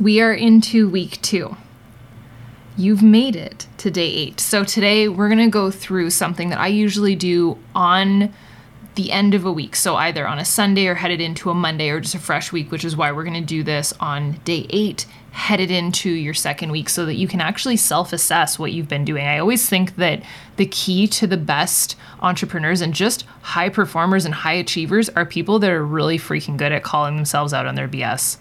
We are into week two. You've made it to day eight. So today we're going to go through something that I usually do on the end of a week. So either on a Sunday or headed into a Monday or just a fresh week, which is why we're going to do this on day eight, headed into your second week, so that you can actually self assess what you've been doing. I always think that the key to the best entrepreneurs and just high performers and high achievers are people that are really freaking good at calling themselves out on their BS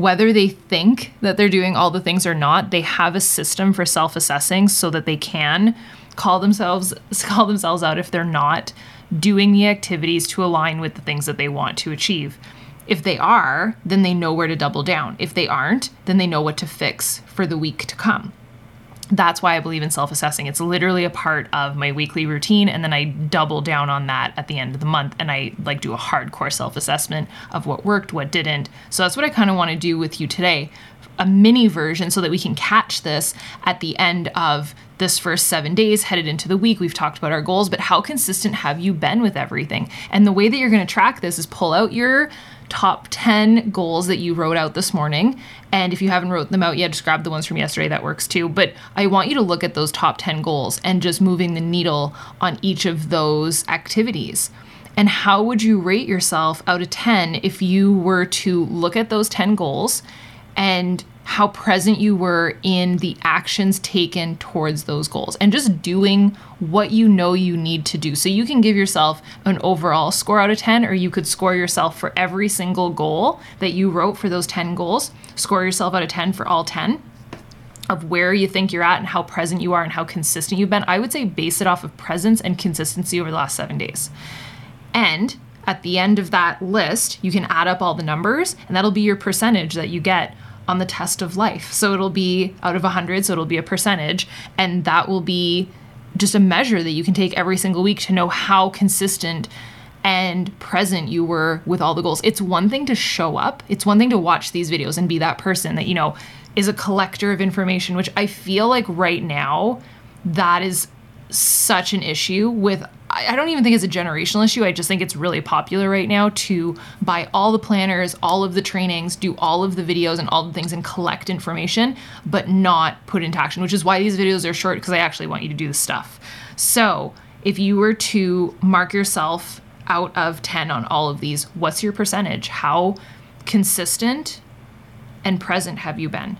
whether they think that they're doing all the things or not, they have a system for self-assessing so that they can call themselves call themselves out if they're not doing the activities to align with the things that they want to achieve. If they are, then they know where to double down. If they aren't, then they know what to fix for the week to come that's why I believe in self assessing. It's literally a part of my weekly routine. And then I double down on that at the end of the month and I like do a hardcore self assessment of what worked, what didn't. So that's what I kind of want to do with you today a mini version so that we can catch this at the end of this first seven days headed into the week. We've talked about our goals, but how consistent have you been with everything? And the way that you're going to track this is pull out your top 10 goals that you wrote out this morning. And if you haven't wrote them out yet, just grab the ones from yesterday, that works too. But I want you to look at those top 10 goals and just moving the needle on each of those activities. And how would you rate yourself out of 10 if you were to look at those 10 goals and how present you were in the actions taken towards those goals and just doing what you know you need to do. So you can give yourself an overall score out of 10, or you could score yourself for every single goal that you wrote for those 10 goals, score yourself out of 10 for all 10 of where you think you're at and how present you are and how consistent you've been. I would say base it off of presence and consistency over the last seven days. And at the end of that list, you can add up all the numbers, and that'll be your percentage that you get on the test of life. So it'll be out of 100, so it'll be a percentage, and that will be just a measure that you can take every single week to know how consistent and present you were with all the goals. It's one thing to show up, it's one thing to watch these videos and be that person that, you know, is a collector of information, which I feel like right now that is such an issue with I don't even think it's a generational issue. I just think it's really popular right now to buy all the planners, all of the trainings, do all of the videos and all the things and collect information, but not put into action, which is why these videos are short because I actually want you to do the stuff. So, if you were to mark yourself out of 10 on all of these, what's your percentage? How consistent and present have you been?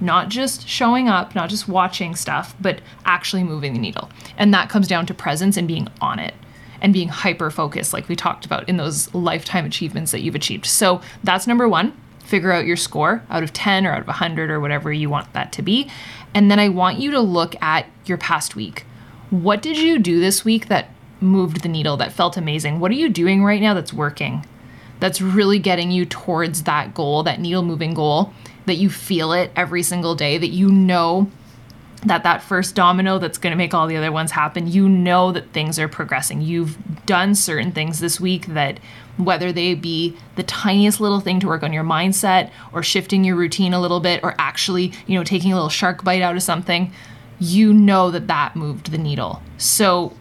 Not just showing up, not just watching stuff, but actually moving the needle. And that comes down to presence and being on it and being hyper focused, like we talked about in those lifetime achievements that you've achieved. So that's number one. Figure out your score out of 10 or out of 100 or whatever you want that to be. And then I want you to look at your past week. What did you do this week that moved the needle, that felt amazing? What are you doing right now that's working? That's really getting you towards that goal, that needle moving goal that you feel it every single day, that you know that that first domino that's going to make all the other ones happen, you know that things are progressing. You've done certain things this week that whether they be the tiniest little thing to work on your mindset or shifting your routine a little bit or actually, you know, taking a little shark bite out of something, you know that that moved the needle. So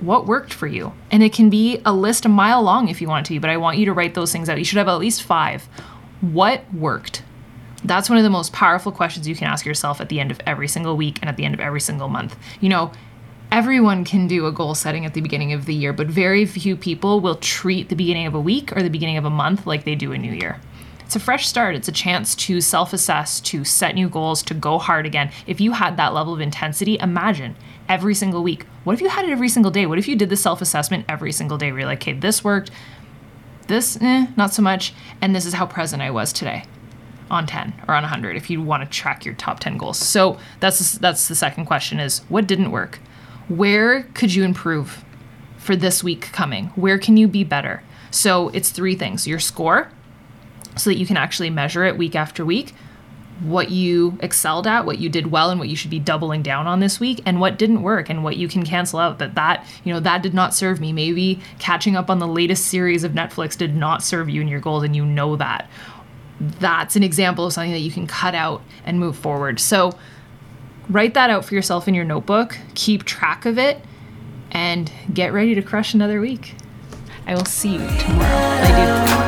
what worked for you? And it can be a list a mile long if you want to, but I want you to write those things out. You should have at least 5. What worked? That's one of the most powerful questions you can ask yourself at the end of every single week and at the end of every single month. You know, everyone can do a goal setting at the beginning of the year, but very few people will treat the beginning of a week or the beginning of a month like they do a new year. It's a fresh start. It's a chance to self assess, to set new goals, to go hard again. If you had that level of intensity, imagine every single week. What if you had it every single day? What if you did the self assessment every single day where you're like, okay, this worked, this, eh, not so much, and this is how present I was today on 10 or on 100 if you want to track your top 10 goals. So that's that's the second question is what didn't work? Where could you improve for this week coming? Where can you be better? So it's three things. Your score so that you can actually measure it week after week. What you excelled at, what you did well and what you should be doubling down on this week and what didn't work and what you can cancel out that that, you know, that did not serve me. Maybe catching up on the latest series of Netflix did not serve you and your goals and you know that that's an example of something that you can cut out and move forward. So write that out for yourself in your notebook, keep track of it, and get ready to crush another week. I will see you tomorrow. I do.